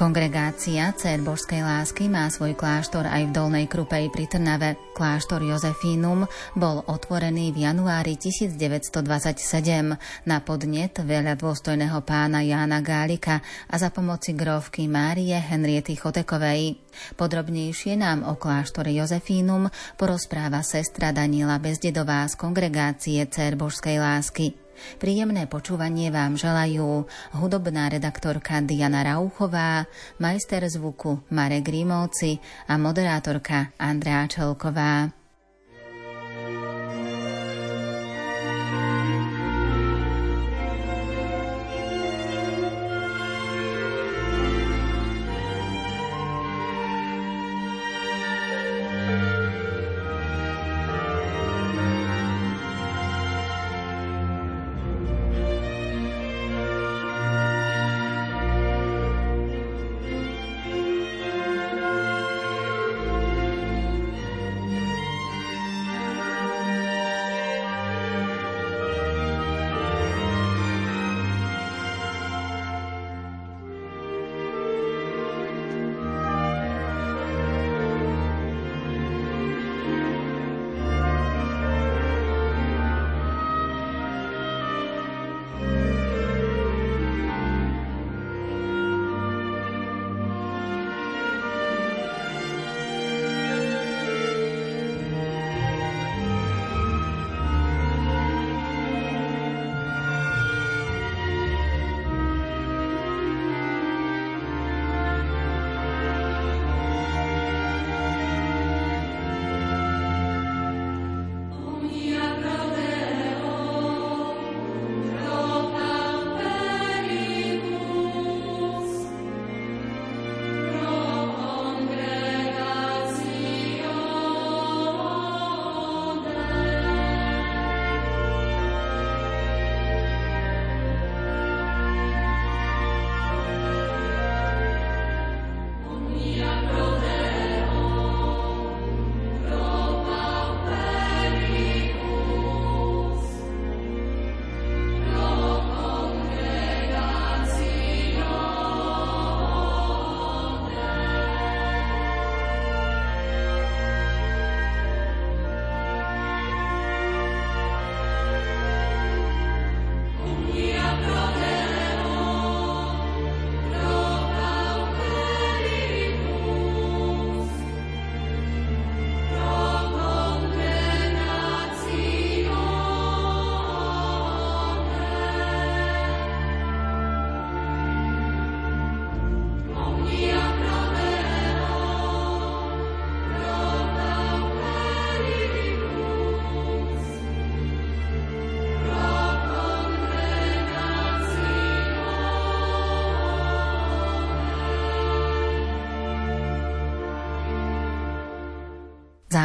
Kongregácia Cér Božskej lásky má svoj kláštor aj v Dolnej Krupej pri Trnave. Kláštor Jozefínum bol otvorený v januári 1927 na podnet veľa dôstojného pána Jána Gálika a za pomoci grovky Márie Henriety Chotekovej. Podrobnejšie nám o kláštore Jozefínum porozpráva sestra Daniela Bezdedová z kongregácie Cér Božskej lásky. Príjemné počúvanie vám želajú hudobná redaktorka Diana Rauchová, majster zvuku Marek Rímovci a moderátorka Andrea Čelková.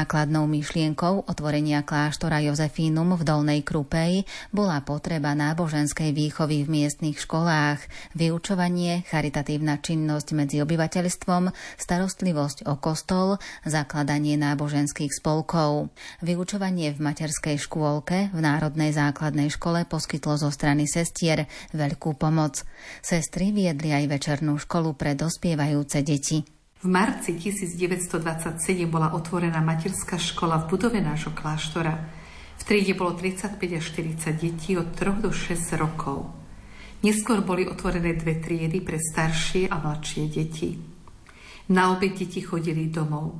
Základnou myšlienkou otvorenia kláštora Jozefínum v Dolnej Krupej bola potreba náboženskej výchovy v miestnych školách, vyučovanie, charitatívna činnosť medzi obyvateľstvom, starostlivosť o kostol, zakladanie náboženských spolkov. Vyučovanie v materskej škôlke v Národnej základnej škole poskytlo zo strany sestier veľkú pomoc. Sestry viedli aj večernú školu pre dospievajúce deti. V marci 1927 bola otvorená materská škola v budove nášho kláštora. V triede bolo 35 až 40 detí od 3 do 6 rokov. Neskôr boli otvorené dve triedy pre staršie a mladšie deti. Na obe deti chodili domov.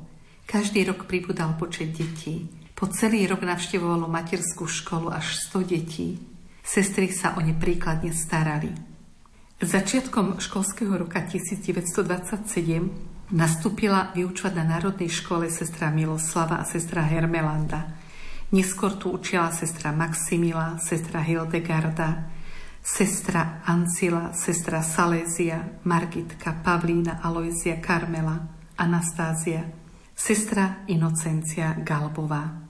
Každý rok pribudal počet detí. Po celý rok navštevovalo materskú školu až 100 detí. Sestry sa o ne príkladne starali. Začiatkom školského roka 1927 Nastúpila vyučovať na Národnej škole sestra Miloslava a sestra Hermelanda. Neskôr tu učila sestra Maximila, sestra Hildegarda, sestra Ancila, sestra Salézia, Margitka, Pavlína, Aloizia, Karmela, Anastázia, sestra Inocencia Galbová.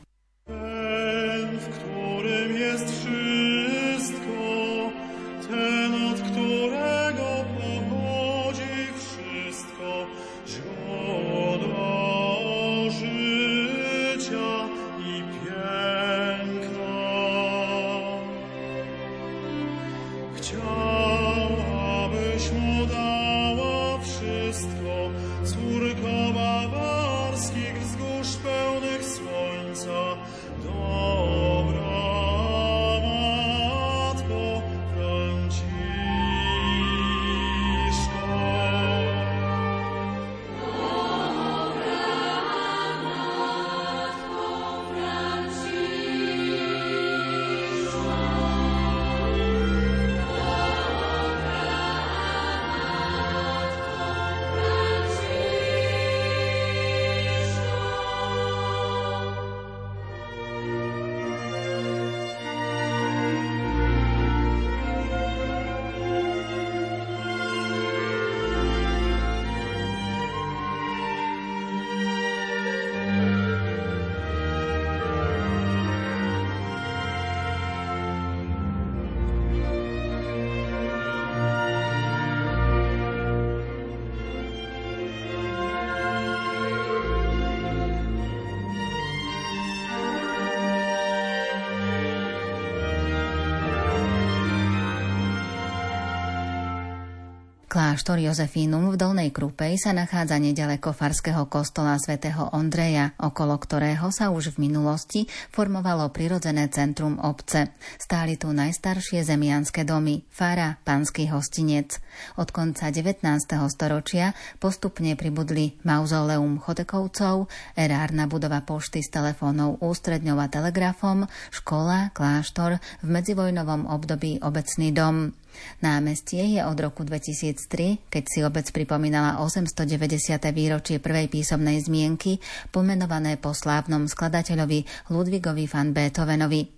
Kláštor Jozefínum v Dolnej Krupej sa nachádza nedaleko farského kostola svätého Ondreja, okolo ktorého sa už v minulosti formovalo prirodzené centrum obce. Stáli tu najstaršie zemianské domy, fara, panský hostinec. Od konca 19. storočia postupne pribudli mauzoleum chodekovcov, erárna budova pošty s telefónou ústredňou a telegrafom, škola, kláštor, v medzivojnovom období obecný dom. Námestie je od roku 2003, keď si obec pripomínala 890. výročie prvej písomnej zmienky, pomenované po slávnom skladateľovi Ludvigovi van Beethovenovi.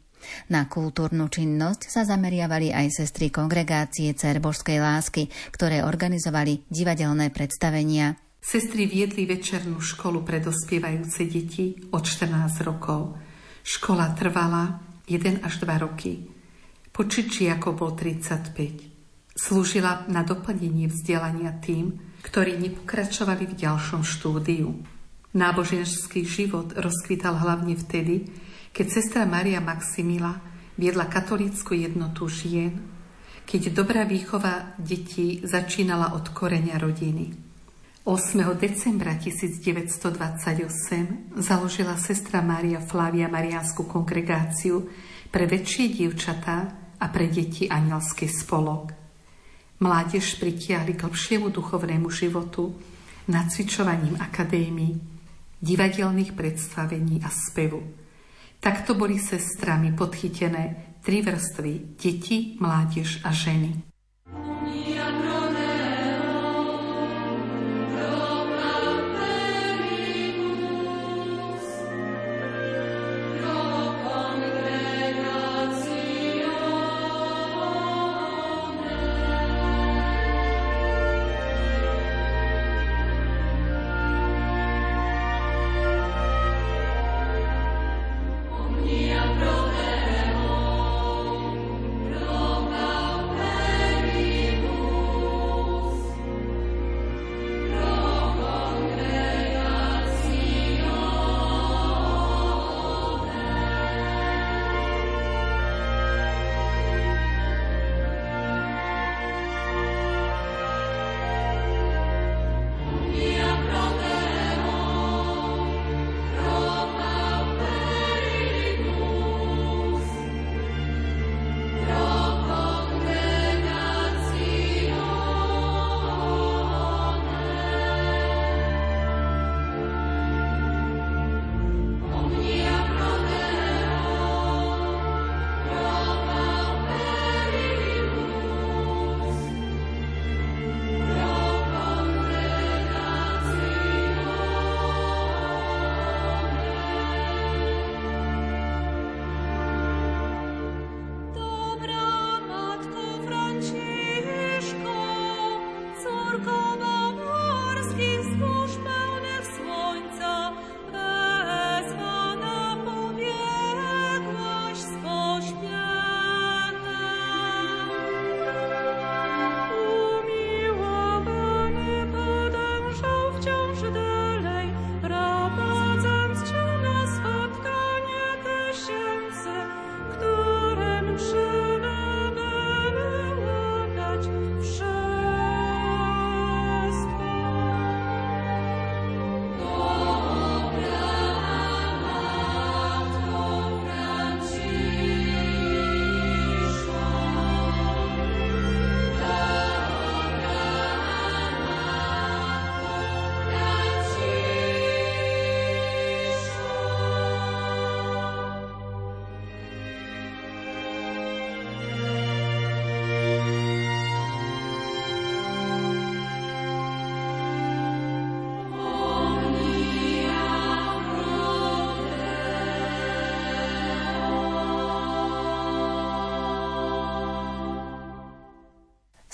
Na kultúrnu činnosť sa zameriavali aj sestry kongregácie Cer Božskej lásky, ktoré organizovali divadelné predstavenia. Sestry viedli večernú školu pre dospievajúce deti od 14 rokov. Škola trvala 1 až 2 roky. Počet žiakov bol 35. Slúžila na doplnenie vzdelania tým, ktorí nepokračovali v ďalšom štúdiu. Náboženský život rozkvital hlavne vtedy, keď sestra Maria Maximila viedla katolícku jednotu žien, keď dobrá výchova detí začínala od koreňa rodiny. 8. decembra 1928 založila sestra Mária Flavia Mariánsku kongregáciu pre väčšie dievčatá a pre deti anielský spolok. Mládež pritiahli k lepšiemu duchovnému životu nacvičovaním akadémií, divadelných predstavení a spevu. Takto boli sestrami podchytené tri vrstvy deti, mládež a ženy.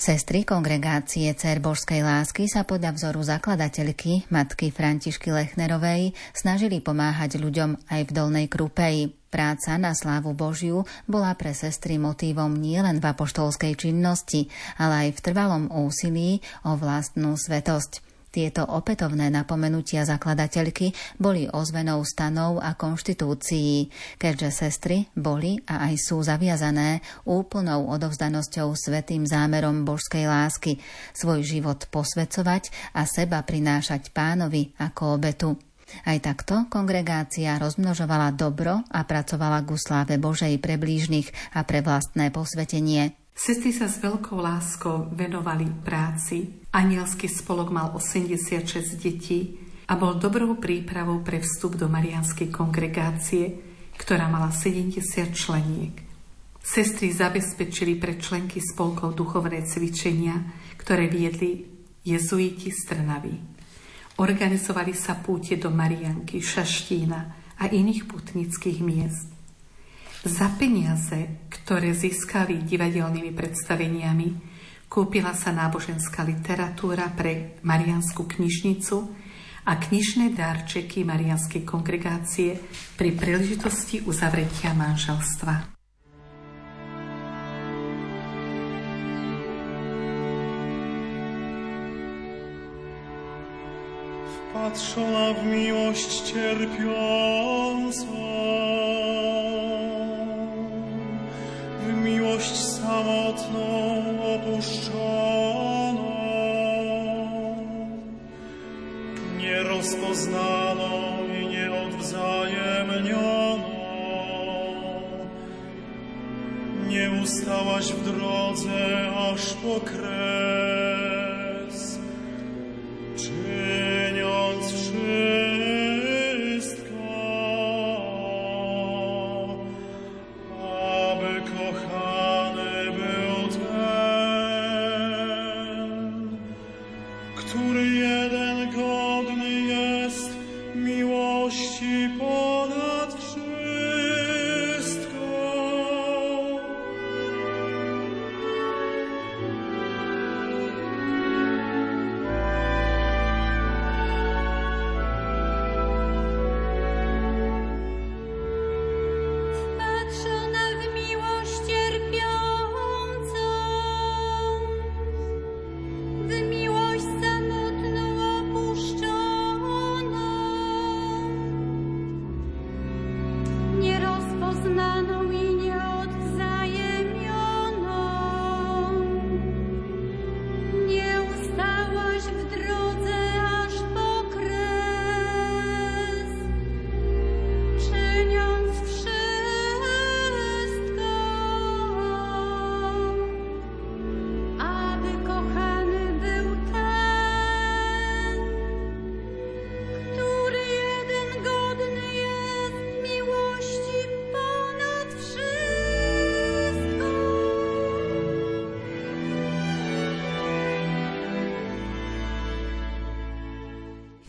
Sestry kongregácie Cer Božskej lásky sa podľa vzoru zakladateľky, matky Františky Lechnerovej, snažili pomáhať ľuďom aj v Dolnej Krupeji. Práca na slávu Božiu bola pre sestry motívom nielen v apoštolskej činnosti, ale aj v trvalom úsilí o vlastnú svetosť. Tieto opätovné napomenutia zakladateľky boli ozvenou stanov a konštitúcií, keďže sestry boli a aj sú zaviazané úplnou odovzdanosťou svetým zámerom božskej lásky, svoj život posvedcovať a seba prinášať pánovi ako obetu. Aj takto kongregácia rozmnožovala dobro a pracovala ku sláve Božej pre blížnych a pre vlastné posvetenie. Sestry sa s veľkou láskou venovali práci. Anielský spolok mal 86 detí a bol dobrou prípravou pre vstup do Marianskej kongregácie, ktorá mala 70 členiek. Sestry zabezpečili pre členky spolkov duchovné cvičenia, ktoré viedli jezuiti z Trnavy. Organizovali sa púte do Marianky, Šaštína a iných putnických miest. Za peniaze, ktoré získali divadelnými predstaveniami, kúpila sa náboženská literatúra pre Marianskú knižnicu a knižné dárčeky Marianskej kongregácie pri príležitosti uzavretia manželstva. Patrzona w miłość cierpiącą. samotną opuszczoną, nierozpoznaną i nieodwzajemnioną. Nie ustałaś w drodze aż po krew.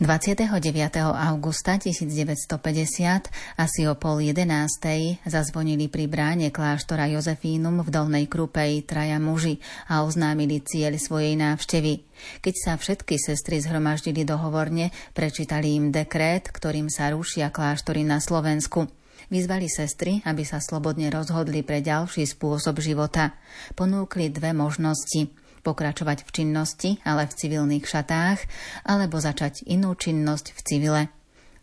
29. augusta 1950 asi o pol jedenástej zazvonili pri bráne kláštora Jozefínum v Dolnej Krupej traja muži a oznámili cieľ svojej návštevy. Keď sa všetky sestry zhromaždili dohovorne, prečítali im dekrét, ktorým sa rušia kláštory na Slovensku. Vyzvali sestry, aby sa slobodne rozhodli pre ďalší spôsob života. Ponúkli dve možnosti – pokračovať v činnosti, ale v civilných šatách, alebo začať inú činnosť v civile.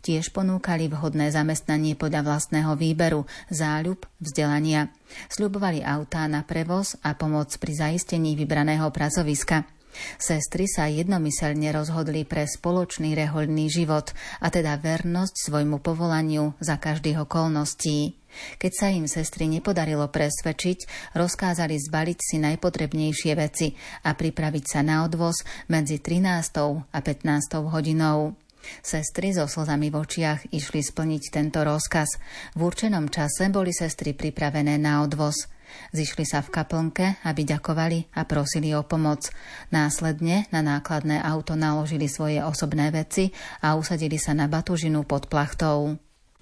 Tiež ponúkali vhodné zamestnanie podľa vlastného výberu, záľub, vzdelania. Sľubovali autá na prevoz a pomoc pri zaistení vybraného pracoviska. Sestry sa jednomyselne rozhodli pre spoločný rehoľný život, a teda vernosť svojmu povolaniu za každých okolností. Keď sa im sestry nepodarilo presvedčiť, rozkázali zbaliť si najpotrebnejšie veci a pripraviť sa na odvoz medzi 13. a 15. hodinou. Sestry so slzami v očiach išli splniť tento rozkaz. V určenom čase boli sestry pripravené na odvoz. Zišli sa v kaplnke, aby ďakovali a prosili o pomoc. Následne na nákladné auto naložili svoje osobné veci a usadili sa na batužinu pod plachtou.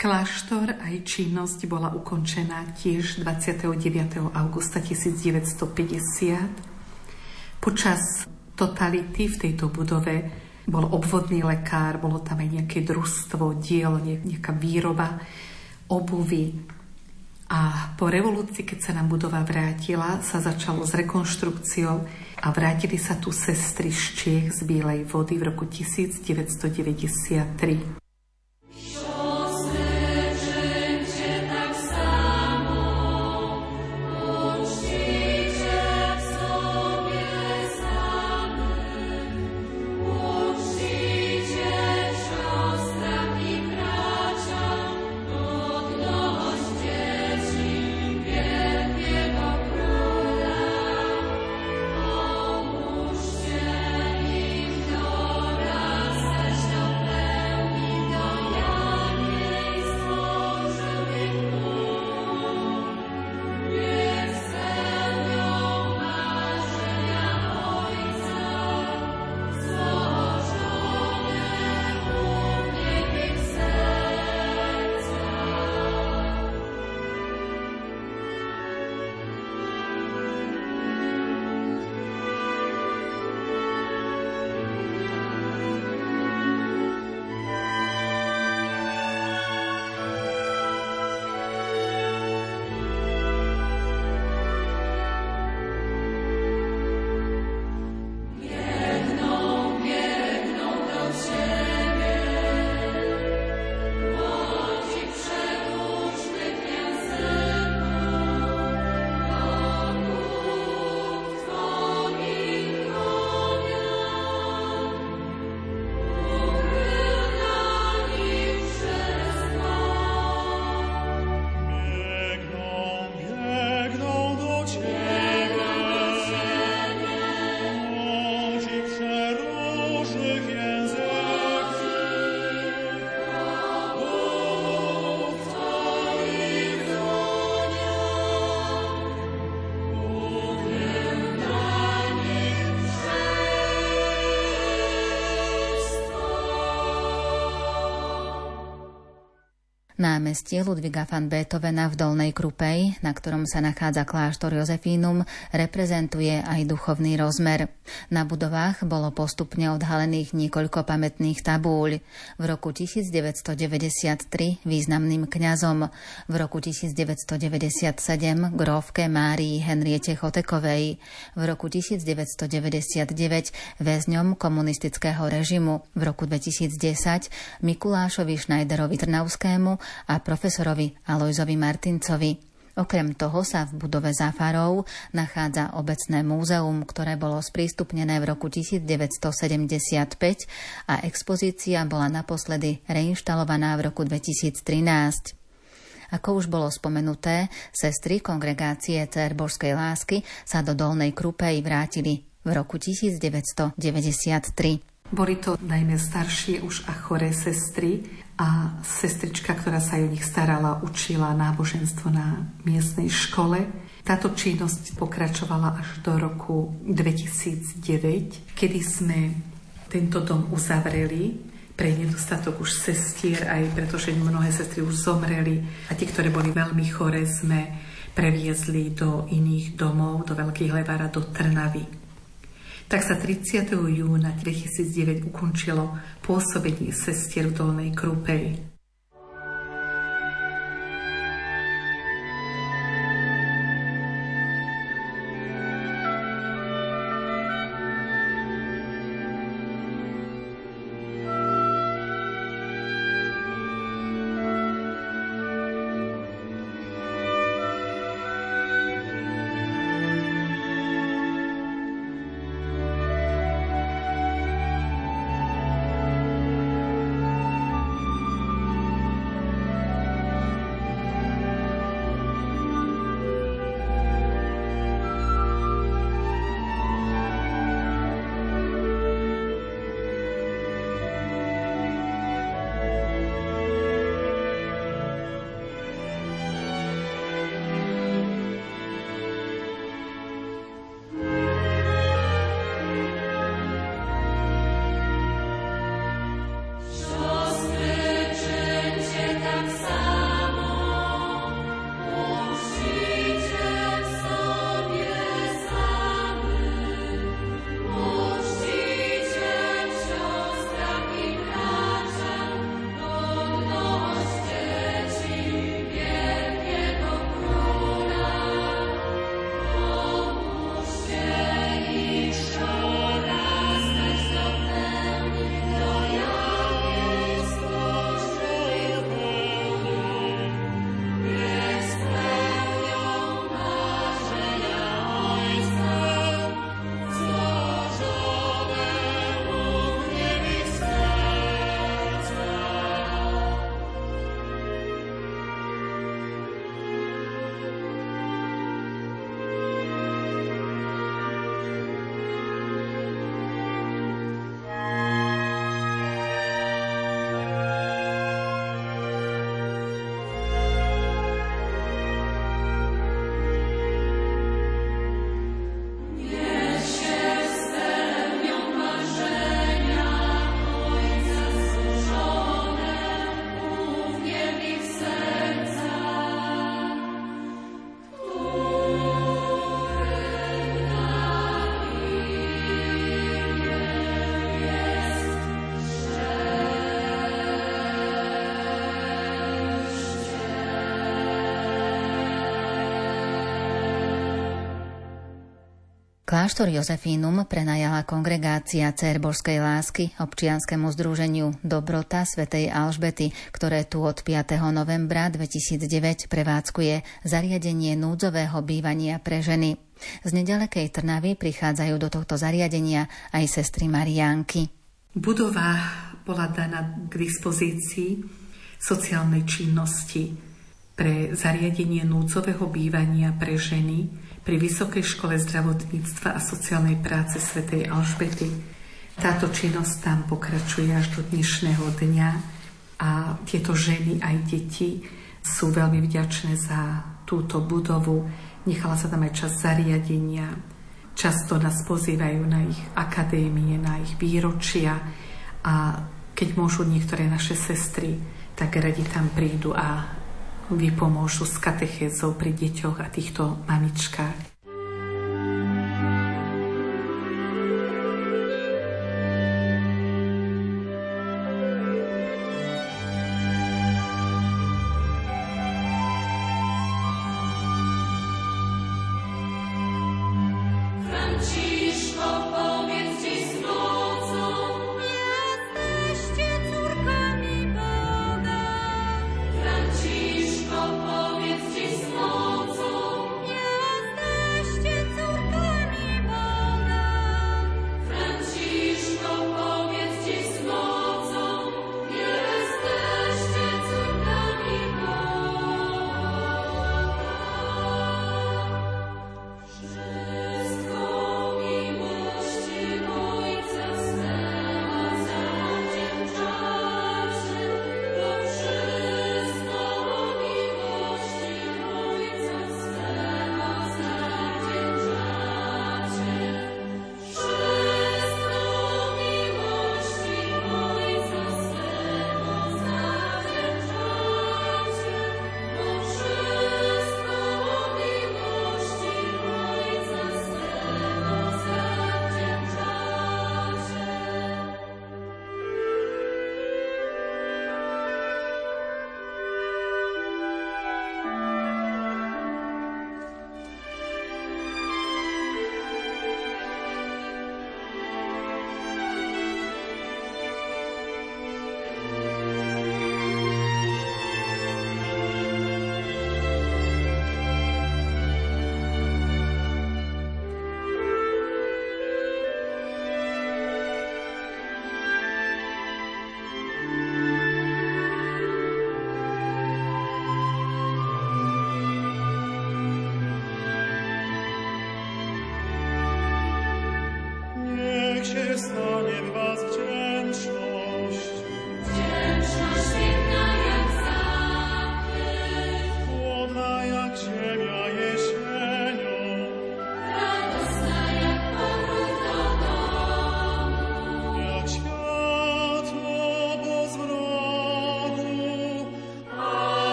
Kláštor aj činnosť bola ukončená tiež 29. augusta 1950. Počas totality v tejto budove bol obvodný lekár, bolo tam aj nejaké družstvo, dielne, nejaká výroba obuvy A po revolúcii, keď sa nám budova vrátila, sa začalo s rekonštrukciou a vrátili sa tu sestry z Čiech z Bielej vody v roku 1993. на Námestie Ludviga van Beethovena v Dolnej Krupej, na ktorom sa nachádza kláštor Jozefínum, reprezentuje aj duchovný rozmer. Na budovách bolo postupne odhalených niekoľko pamätných tabúľ. V roku 1993 významným kňazom, v roku 1997 grófke Márii Henriete Chotekovej, v roku 1999 väzňom komunistického režimu, v roku 2010 Mikulášovi Schneiderovi Trnavskému a profesorovi Alojzovi Martincovi. Okrem toho sa v budove Zafarov nachádza obecné múzeum, ktoré bolo sprístupnené v roku 1975 a expozícia bola naposledy reinštalovaná v roku 2013. Ako už bolo spomenuté, sestry kongregácie Cer Božskej lásky sa do Dolnej Krupej vrátili v roku 1993. Boli to najmä staršie už a choré sestry a sestrička, ktorá sa o nich starala, učila náboženstvo na miestnej škole. Táto činnosť pokračovala až do roku 2009, kedy sme tento dom uzavreli pre nedostatok už sestier, aj pretože mnohé sestry už zomreli a tie, ktoré boli veľmi choré, sme previezli do iných domov, do Veľkých Levára, do Trnavy tak sa 30. júna 2009 ukončilo pôsobenie sestier v Dolnej Krupej. Kláštor Jozefínum prenajala kongregácia Cér Božskej lásky občianskému združeniu Dobrota svätej Alžbety, ktoré tu od 5. novembra 2009 prevádzkuje zariadenie núdzového bývania pre ženy. Z nedalekej Trnavy prichádzajú do tohto zariadenia aj sestry Mariánky. Budova bola daná k dispozícii sociálnej činnosti pre zariadenie núdzového bývania pre ženy, pri Vysokej škole zdravotníctva a sociálnej práce svätej Alžbety. Táto činnosť tam pokračuje až do dnešného dňa a tieto ženy aj deti sú veľmi vďačné za túto budovu. Nechala sa tam aj čas zariadenia. Často nás pozývajú na ich akadémie, na ich výročia a keď môžu niektoré naše sestry, tak radi tam prídu a vypomôžu s katechézou pri deťoch a týchto mamičkách.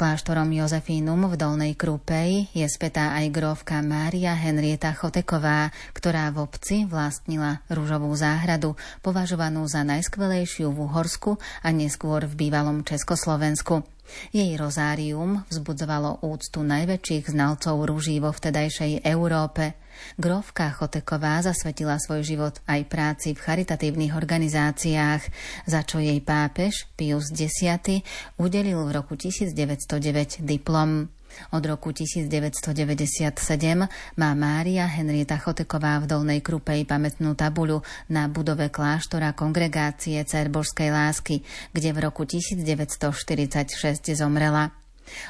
Kláštorom Jozefínum v Dolnej Krupej je spätá aj grovka Mária Henrieta Choteková, ktorá v obci vlastnila rúžovú záhradu, považovanú za najskvelejšiu v Uhorsku a neskôr v bývalom Československu. Jej rozárium vzbudzovalo úctu najväčších znalcov rúží vo vtedajšej Európe. Grovka Choteková zasvetila svoj život aj práci v charitatívnych organizáciách, za čo jej pápež Pius X udelil v roku 1909 diplom. Od roku 1997 má Mária Henrieta Choteková v Dolnej Krupej pamätnú tabuľu na budove kláštora kongregácie Cerbožskej lásky, kde v roku 1946 zomrela.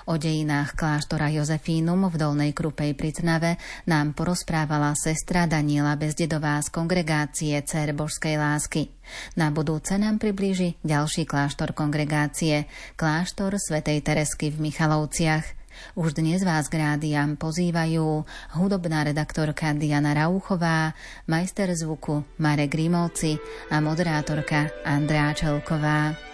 O dejinách kláštora Jozefínum v Dolnej Krupej pri Tnave nám porozprávala sestra Daniela Bezdedová z kongregácie Cer Božskej lásky. Na budúce nám priblíži ďalší kláštor kongregácie, kláštor svätej Teresky v Michalovciach. Už dnes vás k rádiam pozývajú hudobná redaktorka Diana Rauchová, majster zvuku Marek Grimovci a moderátorka Andrá Čelková.